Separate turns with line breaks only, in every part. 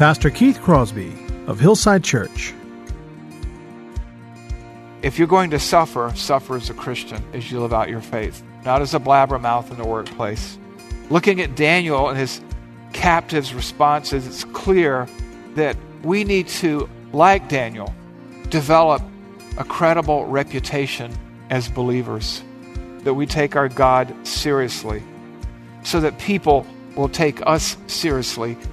Pastor Keith Crosby of Hillside Church.
If you're going to suffer, suffer as a Christian as you live out your faith, not as a blabbermouth in the workplace. Looking at Daniel and his captives' responses, it's clear that we need to, like Daniel, develop a credible reputation as believers, that we take our God seriously, so that people will take us seriously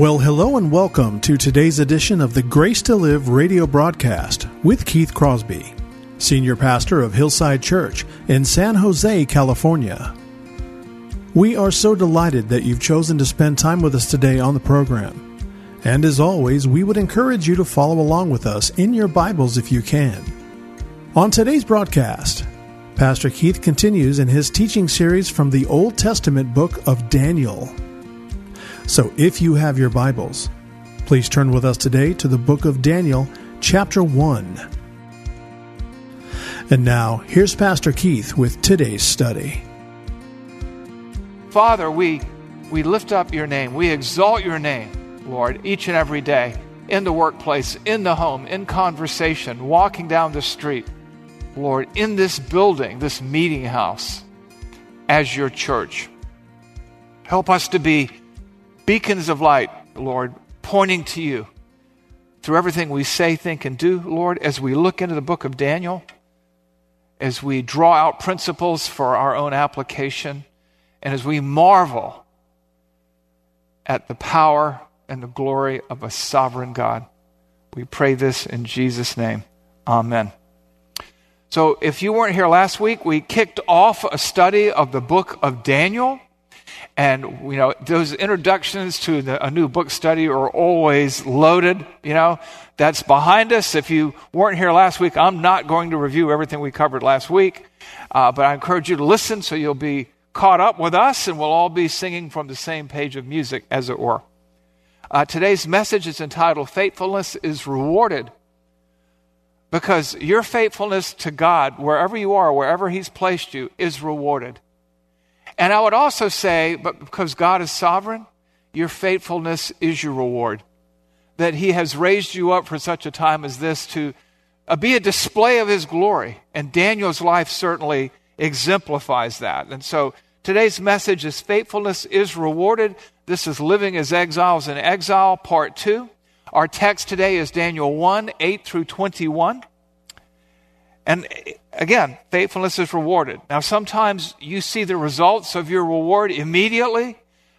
Well, hello and welcome to today's edition of the Grace to Live radio broadcast with Keith Crosby, Senior Pastor of Hillside Church in San Jose, California. We are so delighted that you've chosen to spend time with us today on the program. And as always, we would encourage you to follow along with us in your Bibles if you can. On today's broadcast, Pastor Keith continues in his teaching series from the Old Testament book of Daniel. So if you have your Bibles, please turn with us today to the book of Daniel, chapter 1. And now, here's Pastor Keith with today's study.
Father, we, we lift up your name. We exalt your name, Lord, each and every day in the workplace, in the home, in conversation, walking down the street. Lord, in this building, this meeting house, as your church. Help us to be beacons of light, Lord, pointing to you through everything we say, think, and do, Lord, as we look into the book of Daniel, as we draw out principles for our own application, and as we marvel at the power and the glory of a sovereign God. We pray this in Jesus' name. Amen. So, if you weren't here last week, we kicked off a study of the book of Daniel. And, you know, those introductions to the, a new book study are always loaded. You know, that's behind us. If you weren't here last week, I'm not going to review everything we covered last week. Uh, but I encourage you to listen so you'll be caught up with us and we'll all be singing from the same page of music, as it were. Uh, today's message is entitled Faithfulness is Rewarded. Because your faithfulness to God, wherever you are, wherever He's placed you, is rewarded. And I would also say, but because God is sovereign, your faithfulness is your reward. That He has raised you up for such a time as this to uh, be a display of His glory. And Daniel's life certainly exemplifies that. And so today's message is faithfulness is rewarded. This is living as exiles in exile, part two. Our text today is Daniel 1 8 through 21. And again, faithfulness is rewarded. Now, sometimes you see the results of your reward immediately,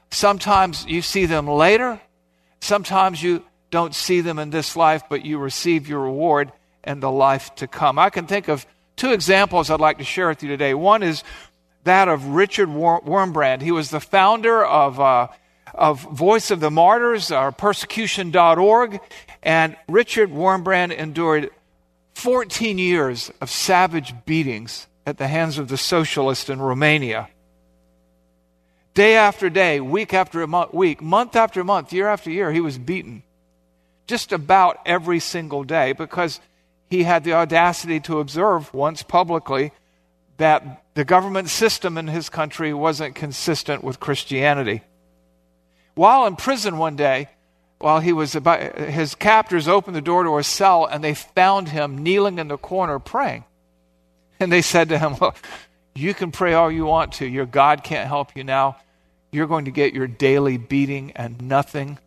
sometimes you see them later, sometimes you don't see them in this life, but you receive your reward in the life to come. I can think of two examples I'd like to share with you today. One is that of Richard Wurmbrand. He was the founder of, uh, of Voice of the Martyrs, or persecution.org, and Richard Wurmbrand endured 14 years of savage beatings at the hands of the socialists in Romania. Day after day, week after week, month after month, year after year, he was beaten just about every single day because he had the audacity to observe once publicly that the government system in his country wasn't consistent with Christianity. While in prison one day, while he was about, his captors opened the door to a cell and they found him kneeling in the corner praying. And they said to him, Look, you can pray all you want to. Your God can't help you now. You're going to get your daily beating, and nothing,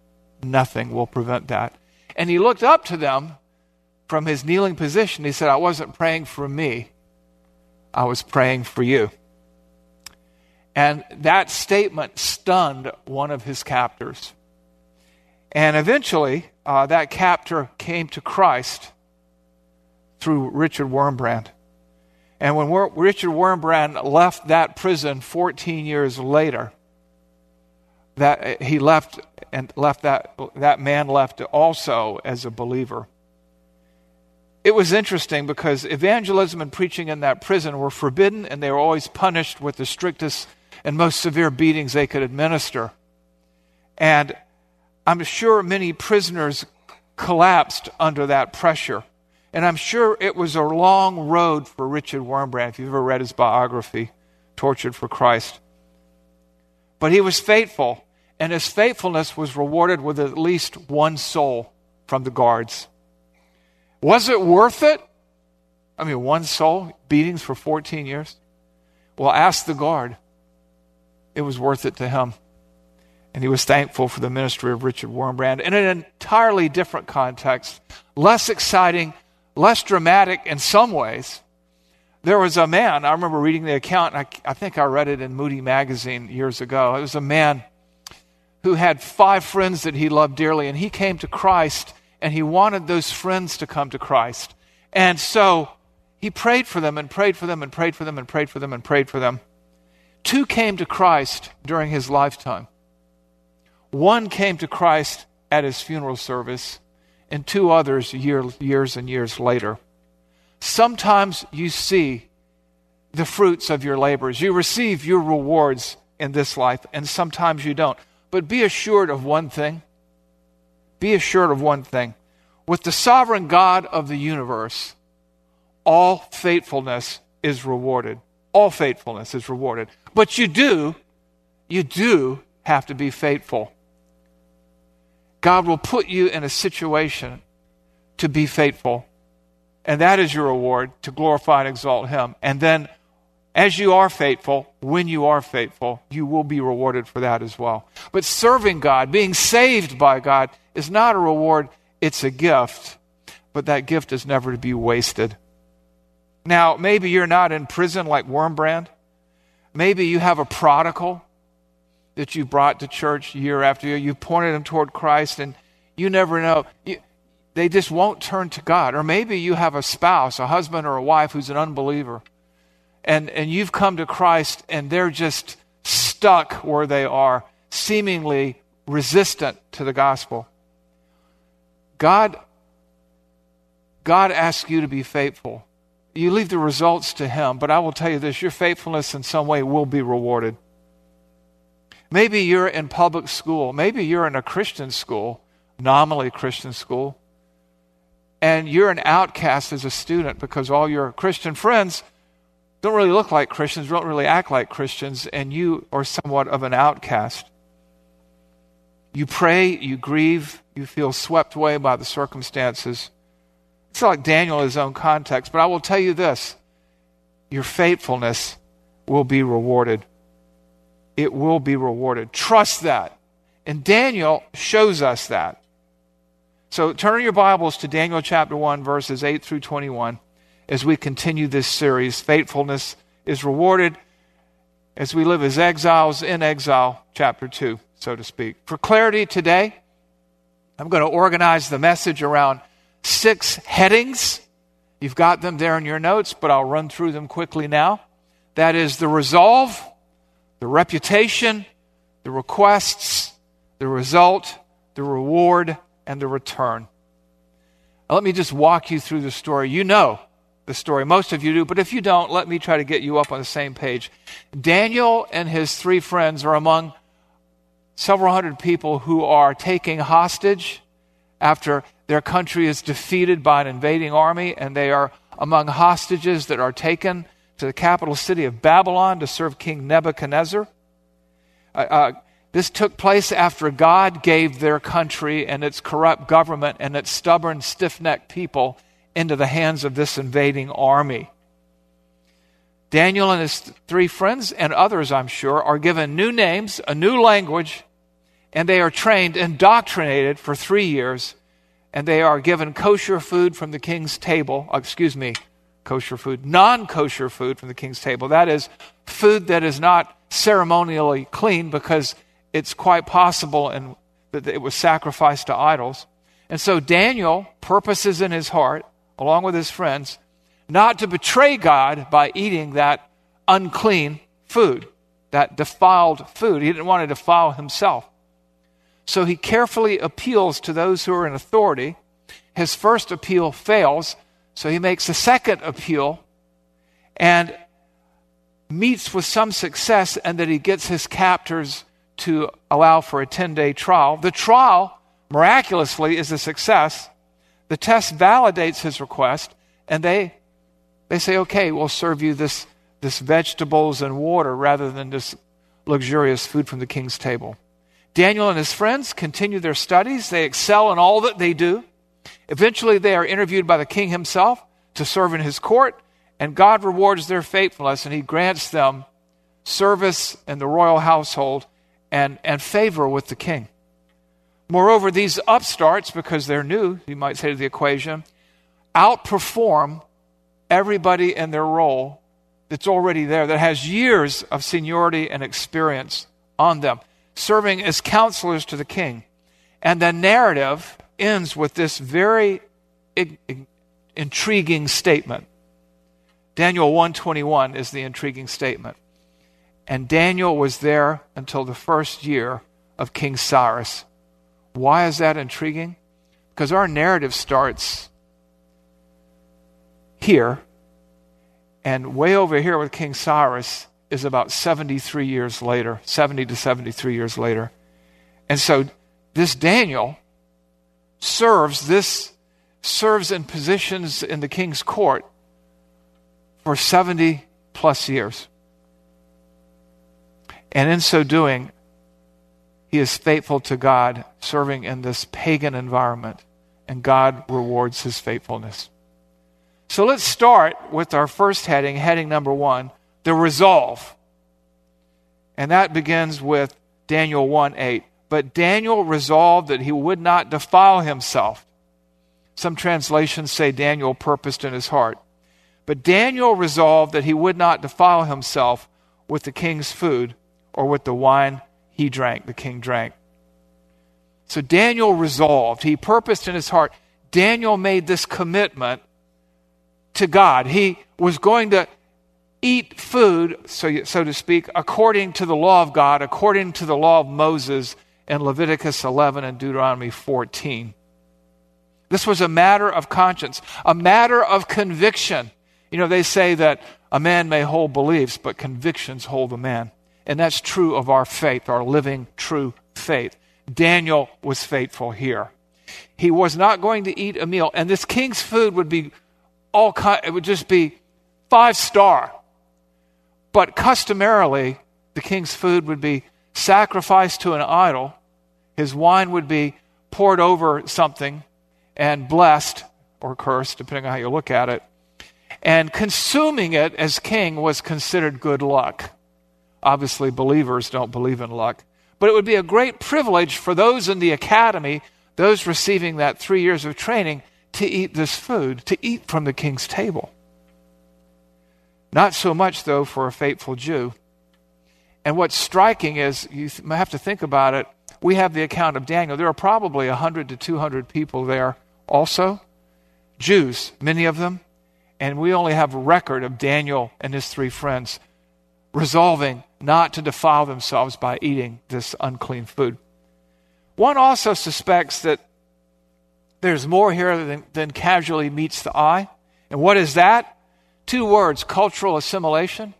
nothing will prevent that. And he looked up to them from his kneeling position. He said, I wasn't praying for me, I was praying for you. And that statement stunned one of his captors. And eventually, uh, that captor came to Christ through Richard Wurmbrand. And when Richard Wurmbrand left that prison 14 years later, that he left and left that that man left also as a believer. It was interesting because evangelism and preaching in that prison were forbidden and they were always punished with the strictest and most severe beatings they could administer. And I'm sure many prisoners collapsed under that pressure. And I'm sure it was a long road for Richard Wurmbrand, if you've ever read his biography, Tortured for Christ. But he was faithful, and his faithfulness was rewarded with at least one soul from the guards. Was it worth it? I mean, one soul, beatings for 14 years? Well, ask the guard. It was worth it to him. And he was thankful for the ministry of Richard Wurmbrand in an entirely different context, less exciting, less dramatic in some ways. There was a man, I remember reading the account, I, I think I read it in Moody Magazine years ago. It was a man who had five friends that he loved dearly, and he came to Christ, and he wanted those friends to come to Christ. And so he prayed for them, and prayed for them, and prayed for them, and prayed for them, and prayed for them. Two came to Christ during his lifetime. One came to Christ at his funeral service, and two others year, years and years later. Sometimes you see the fruits of your labors. You receive your rewards in this life, and sometimes you don't. But be assured of one thing. Be assured of one thing. With the sovereign God of the universe, all faithfulness is rewarded. All faithfulness is rewarded. But you do, you do have to be faithful. God will put you in a situation to be faithful. And that is your reward to glorify and exalt Him. And then, as you are faithful, when you are faithful, you will be rewarded for that as well. But serving God, being saved by God, is not a reward, it's a gift. But that gift is never to be wasted. Now, maybe you're not in prison like Wurmbrand. Maybe you have a prodigal that you brought to church year after year. You pointed them toward Christ, and you never know. You, they just won't turn to God. Or maybe you have a spouse, a husband or a wife who's an unbeliever, and, and you've come to Christ, and they're just stuck where they are, seemingly resistant to the gospel. God, God asks you to be faithful. You leave the results to Him, but I will tell you this your faithfulness in some way will be rewarded. Maybe you're in public school. Maybe you're in a Christian school, nominally Christian school, and you're an outcast as a student because all your Christian friends don't really look like Christians, don't really act like Christians, and you are somewhat of an outcast. You pray, you grieve, you feel swept away by the circumstances. It's like Daniel in his own context, but I will tell you this your faithfulness will be rewarded it will be rewarded. Trust that. And Daniel shows us that. So turn your Bibles to Daniel chapter 1, verses 8 through 21 as we continue this series. Faithfulness is rewarded as we live as exiles in exile, chapter 2, so to speak. For clarity today, I'm going to organize the message around six headings. You've got them there in your notes, but I'll run through them quickly now. That is the resolve the reputation, the requests, the result, the reward, and the return. Now, let me just walk you through the story. You know the story, most of you do, but if you don't, let me try to get you up on the same page. Daniel and his three friends are among several hundred people who are taking hostage after Their country is defeated by an invading army, and they are among hostages that are taken to the capital city of Babylon to serve King Nebuchadnezzar. Uh, uh, this took place after God gave their country and its corrupt government and its stubborn, stiff necked people into the hands of this invading army. Daniel and his three friends, and others, I'm sure, are given new names, a new language, and they are trained, indoctrinated for three years, and they are given kosher food from the king's table. Uh, excuse me, kosher food, non kosher food from the king's table. That is, food that is not ceremonially clean because it's quite possible and that it was sacrificed to idols. And so Daniel purposes in his heart, along with his friends, not to betray God by eating that unclean food, that defiled food. He didn't want to defile himself. So he carefully appeals to those who are in authority. His first appeal fails, so he makes a second appeal and meets with some success, and that he gets his captors to allow for a 10 day trial. The trial, miraculously, is a success. The test validates his request, and they they say, okay, we'll serve you this, this vegetables and water rather than this luxurious food from the king's table. Daniel and his friends continue their studies. They excel in all that they do. Eventually, they are interviewed by the king himself to serve in his court, and God rewards their faithfulness and he grants them service in the royal household and, and favor with the king. Moreover, these upstarts, because they're new, you might say to the equation, outperform everybody in their role that's already there, that has years of seniority and experience on them, serving as counselors to the king. And the narrative ends with this very intriguing statement. Daniel 121 is the intriguing statement. And Daniel was there until the first year of King Cyrus. Why is that intriguing? Because our narrative starts here. And way over here with King Cyrus is about 73 years later, 70 to 73 years later. And so this Daniel serves this serves in positions in the king's court for 70 plus years. And in so doing, he is faithful to God, serving in this pagan environment, and God rewards his faithfulness. So let's start with our first heading, heading number one, the resolve. And that begins with Daniel 1 8. But Daniel resolved that he would not defile himself. Some translations say Daniel purposed in his heart. But Daniel resolved that he would not defile himself with the king's food or with the wine he drank, the king drank. So Daniel resolved, he purposed in his heart. Daniel made this commitment to God. He was going to eat food, so, so to speak, according to the law of God, according to the law of Moses in Leviticus 11 and Deuteronomy 14. This was a matter of conscience, a matter of conviction. You know, they say that a man may hold beliefs, but convictions hold a man. And that's true of our faith, our living, true faith. Daniel was faithful here. He was not going to eat a meal, and this king's food would be all kind, it would just be five star. But customarily, the king's food would be sacrificed to an idol. His wine would be poured over something and blessed or cursed, depending on how you look at it. And consuming it as king was considered good luck. Obviously, believers don't believe in luck. But it would be a great privilege for those in the academy, those receiving that three years of training, to eat this food, to eat from the king's table. Not so much, though, for a faithful Jew. And what's striking is, you have to think about it, we have the account of Daniel. There are probably 100 to 200 people there also, Jews, many of them, and we only have a record of Daniel and his three friends resolving not to defile themselves by eating this unclean food. One also suspects that there's more here than, than casually meets the eye. And what is that? Two words cultural assimilation.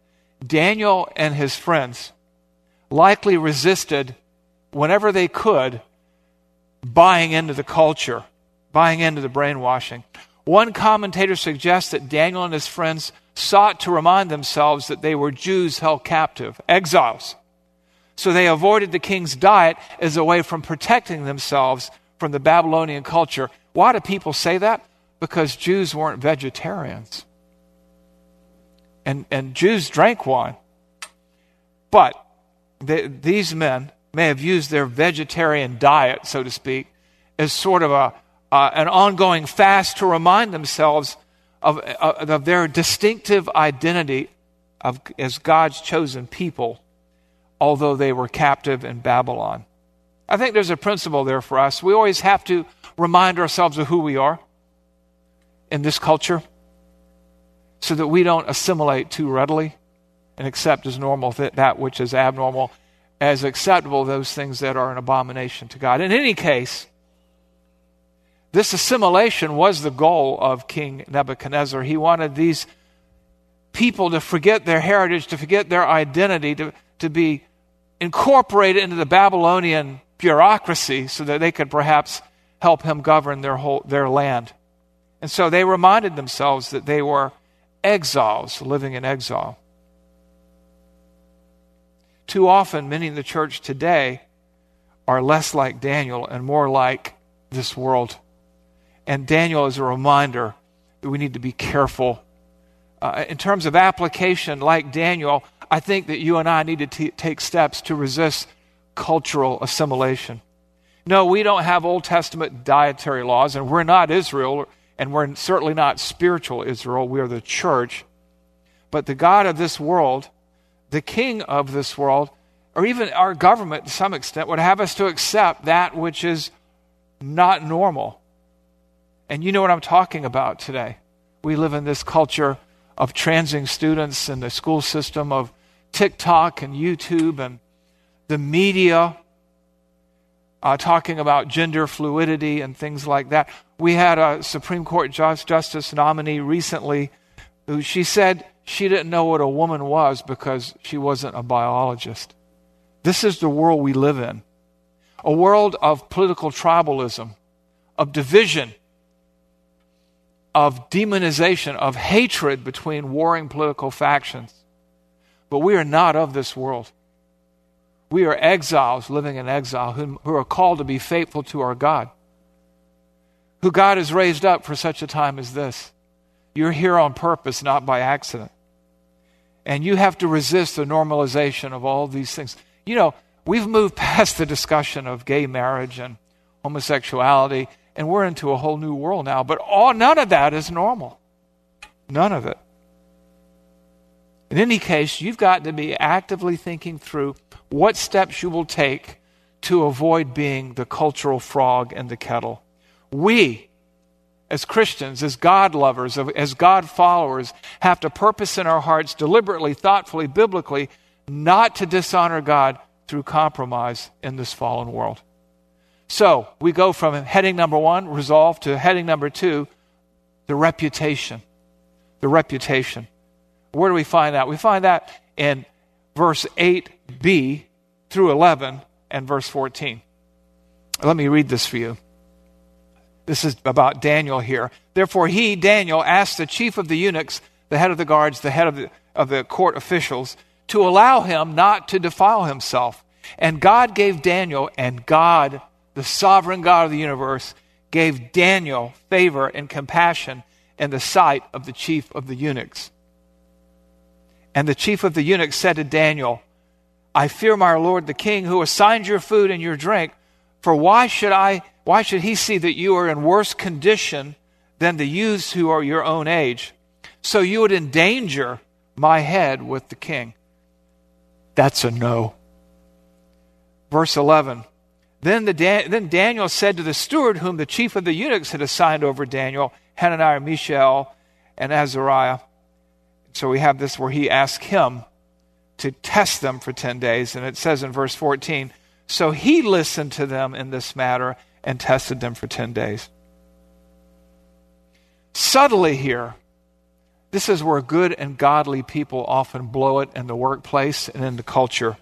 Daniel and his friends likely resisted, whenever they could, buying into the culture, buying into the brainwashing. One commentator suggests that Daniel and his friends sought to remind themselves that they were Jews held captive, exiles. So they avoided the king's diet as a way from protecting themselves from the Babylonian culture. Why do people say that? Because Jews weren't vegetarians. And, and Jews drank wine. But they, these men may have used their vegetarian diet, so to speak, as sort of a, uh, an ongoing fast to remind themselves of, uh, of their distinctive identity of, as God's chosen people, although they were captive in Babylon. I think there's a principle there for us. We always have to remind ourselves of who we are in this culture so that we don't assimilate too readily and accept as normal that which is abnormal, as acceptable those things that are an abomination to God. In any case, this assimilation was the goal of King Nebuchadnezzar. He wanted these people to forget their heritage, to forget their identity, to, to be incorporated into the Babylonian bureaucracy so that they could perhaps help him govern their, whole, their land. And so they reminded themselves that they were exiles living in exile. Too often, many in the church today are less like Daniel and more like this world. And Daniel is a reminder that we need to be careful. Uh, in terms of application, like Daniel, I think that you and I need to t- take steps to resist cultural assimilation. No, we don't have Old Testament dietary laws, and we're not Israel, and we're certainly not spiritual Israel. We are the church. But the God of this world, the king of this world, or even our government to some extent, would have us to accept that which is not normal. And you know what I'm talking about today. We live in this culture of transing students in the school system, of TikTok and YouTube and the media uh, talking about gender fluidity and things like that. We had a Supreme Court Justice nominee recently who she said she didn't know what a woman was because she wasn't a biologist. This is the world we live in a world of political tribalism, of division, of demonization, of hatred between warring political factions. But we are not of this world. We are exiles living in exile who, who are called to be faithful to our God, who God has raised up for such a time as this. You're here on purpose, not by accident. And you have to resist the normalization of all these things. You know, we've moved past the discussion of gay marriage and homosexuality, and we're into a whole new world now. But all, none of that is normal. None of it. In any case, you've got to be actively thinking through what steps you will take to avoid being the cultural frog in the kettle. We, as Christians, as God lovers, as God followers, have to purpose in our hearts deliberately, thoughtfully, biblically, not to dishonor God through compromise in this fallen world. So we go from heading number one, resolve, to heading number two, the reputation. The reputation. Where do we find that? We find that in verse 8b through 11 and verse 14. Let me read this for you. This is about Daniel here. Therefore, he, Daniel, asked the chief of the eunuchs, the head of the guards, the head of the, of the court officials, to allow him not to defile himself. And God gave Daniel, and God, the sovereign God of the universe, gave Daniel favor and compassion in the sight of the chief of the eunuchs. And the chief of the eunuchs said to Daniel, I fear my lord the king who assigned your food and your drink, for why should I why should he see that you are in worse condition than the youths who are your own age? So you would endanger my head with the king. That's a no. Verse 11. Then, the Dan- then Daniel said to the steward, whom the chief of the eunuchs had assigned over Daniel, Hananiah, Mishael, and Azariah, so we have this where he asked him to test them for 10 days. And it says in verse 14, so he listened to them in this matter and tested them for 10 days. Subtly here, this is where good and godly people often blow it in the workplace and in the culture.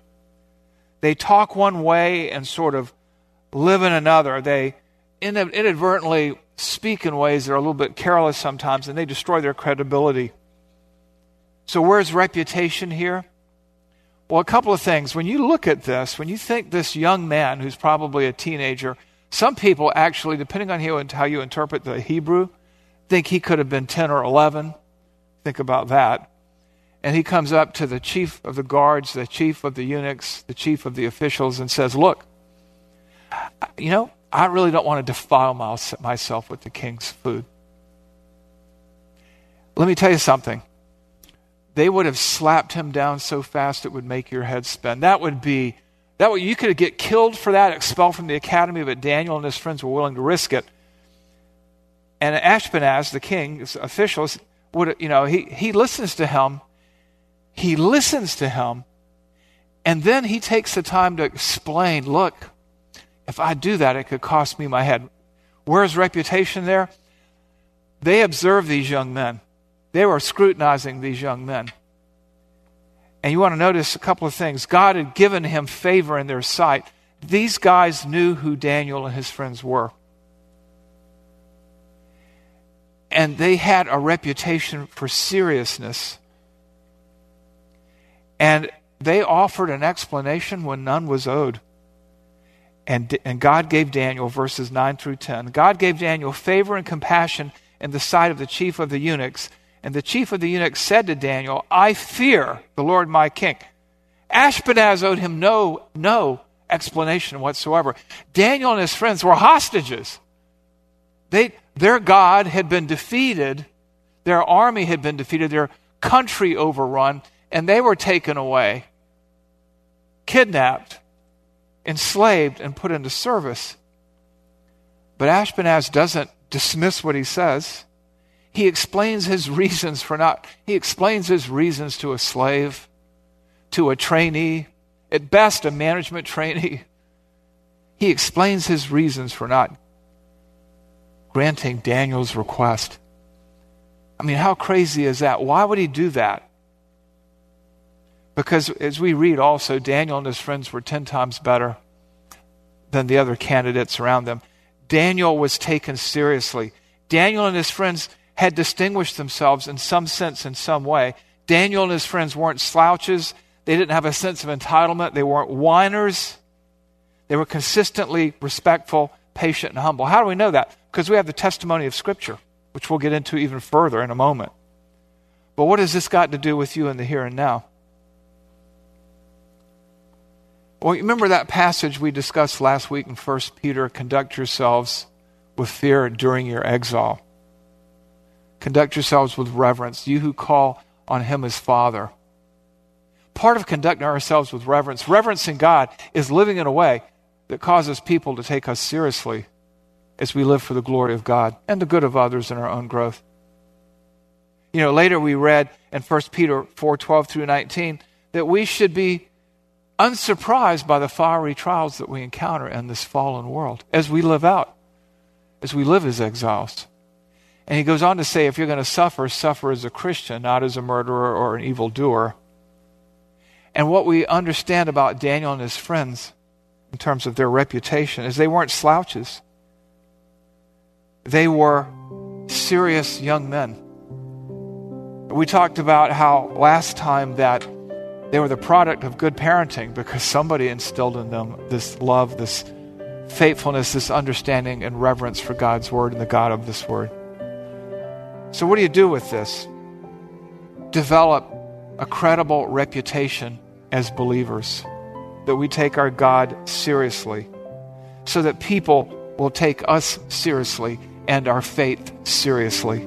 They talk one way and sort of live in another. They inadvertently speak in ways that are a little bit careless sometimes, and they destroy their credibility. So, where's reputation here? Well, a couple of things. When you look at this, when you think this young man who's probably a teenager, some people actually, depending on how you interpret the Hebrew, think he could have been 10 or 11. Think about that. And he comes up to the chief of the guards, the chief of the eunuchs, the chief of the officials, and says, Look, you know, I really don't want to defile myself with the king's food. Let me tell you something. They would have slapped him down so fast it would make your head spin. That would be that would you could get killed for that, expelled from the academy, but Daniel and his friends were willing to risk it. And Ashpenaz, the king's officials, would you know, he, he listens to him. He listens to him, and then he takes the time to explain, look, if I do that, it could cost me my head. Where's reputation there? They observe these young men. They were scrutinizing these young men. And you want to notice a couple of things. God had given him favor in their sight. These guys knew who Daniel and his friends were. And they had a reputation for seriousness. And they offered an explanation when none was owed. And, and God gave Daniel, verses 9 through 10, God gave Daniel favor and compassion in the sight of the chief of the eunuchs. And the chief of the eunuchs said to Daniel, I fear the Lord my king. Ashpenaz owed him no, no explanation whatsoever. Daniel and his friends were hostages. They, their God had been defeated, their army had been defeated, their country overrun, and they were taken away, kidnapped enslaved and put into service. But Ashpenaz doesn't dismiss what he says. He explains his reasons for not, he explains his reasons to a slave, to a trainee, at best a management trainee. He explains his reasons for not granting Daniel's request. I mean, how crazy is that? Why would he do that? Because as we read also, Daniel and his friends were 10 times better than the other candidates around them. Daniel was taken seriously. Daniel and his friends had distinguished themselves in some sense, in some way. Daniel and his friends weren't slouches. They didn't have a sense of entitlement. They weren't whiners. They were consistently respectful, patient, and humble. How do we know that? Because we have the testimony of Scripture, which we'll get into even further in a moment. But what has this got to do with you in the here and now? Well, remember that passage we discussed last week in 1 Peter conduct yourselves with fear during your exile. Conduct yourselves with reverence, you who call on him as Father. Part of conducting ourselves with reverence, reverencing God, is living in a way that causes people to take us seriously as we live for the glory of God and the good of others and our own growth. You know, later we read in 1 Peter 4 12 through 19 that we should be unsurprised by the fiery trials that we encounter in this fallen world as we live out, as we live as exiles. And he goes on to say if you're going to suffer, suffer as a Christian, not as a murderer or an evildoer. And what we understand about Daniel and his friends in terms of their reputation is they weren't slouches. They were serious young men. We talked about how last time that they were the product of good parenting because somebody instilled in them this love, this faithfulness, this understanding and reverence for God's word and the God of this word. So, what do you do with this? Develop a credible reputation as believers, that we take our God seriously, so that people will take us seriously and our faith seriously.